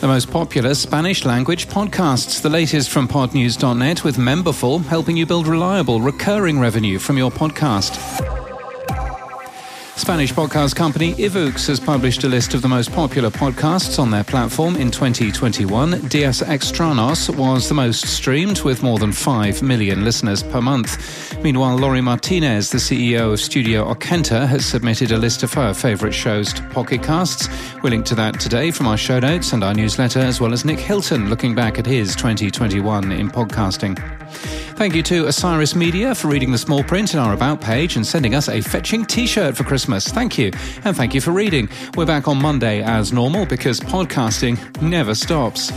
the most popular Spanish language podcasts. The latest from podnews.net with Memberful, helping you build reliable, recurring revenue from your podcast. Spanish podcast company iVoox has published a list of the most popular podcasts on their platform in 2021. Dias Extranos was the most streamed with more than 5 million listeners per month. Meanwhile, Lori Martinez, the CEO of Studio Ochenta, has submitted a list of her favourite shows to Pocket Casts. We'll link to that today from our show notes and our newsletter, as well as Nick Hilton looking back at his 2021 in podcasting. Thank you to Osiris Media for reading the small print in our About page and sending us a fetching t shirt for Christmas. Thank you. And thank you for reading. We're back on Monday as normal because podcasting never stops.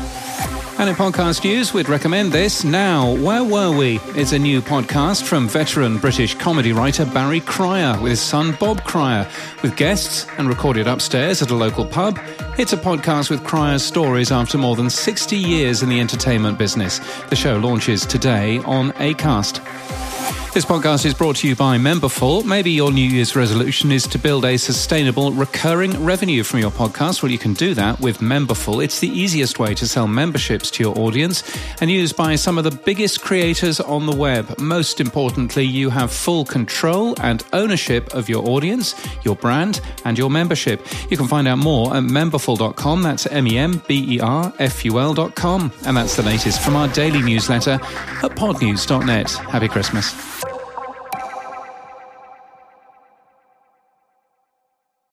And in podcast news, we'd recommend this. Now, Where Were We? It's a new podcast from veteran British comedy writer Barry Cryer with his son Bob Cryer, with guests and recorded upstairs at a local pub. It's a podcast with Cryer's stories after more than 60 years in the entertainment business. The show launches today on ACAST. This podcast is brought to you by Memberful. Maybe your New Year's resolution is to build a sustainable, recurring revenue from your podcast. Well, you can do that with Memberful. It's the easiest way to sell memberships to your audience and used by some of the biggest creators on the web. Most importantly, you have full control and ownership of your audience, your brand, and your membership. You can find out more at memberful.com. That's M E M B E R F U L.com. And that's the latest from our daily newsletter at podnews.net. Happy Christmas.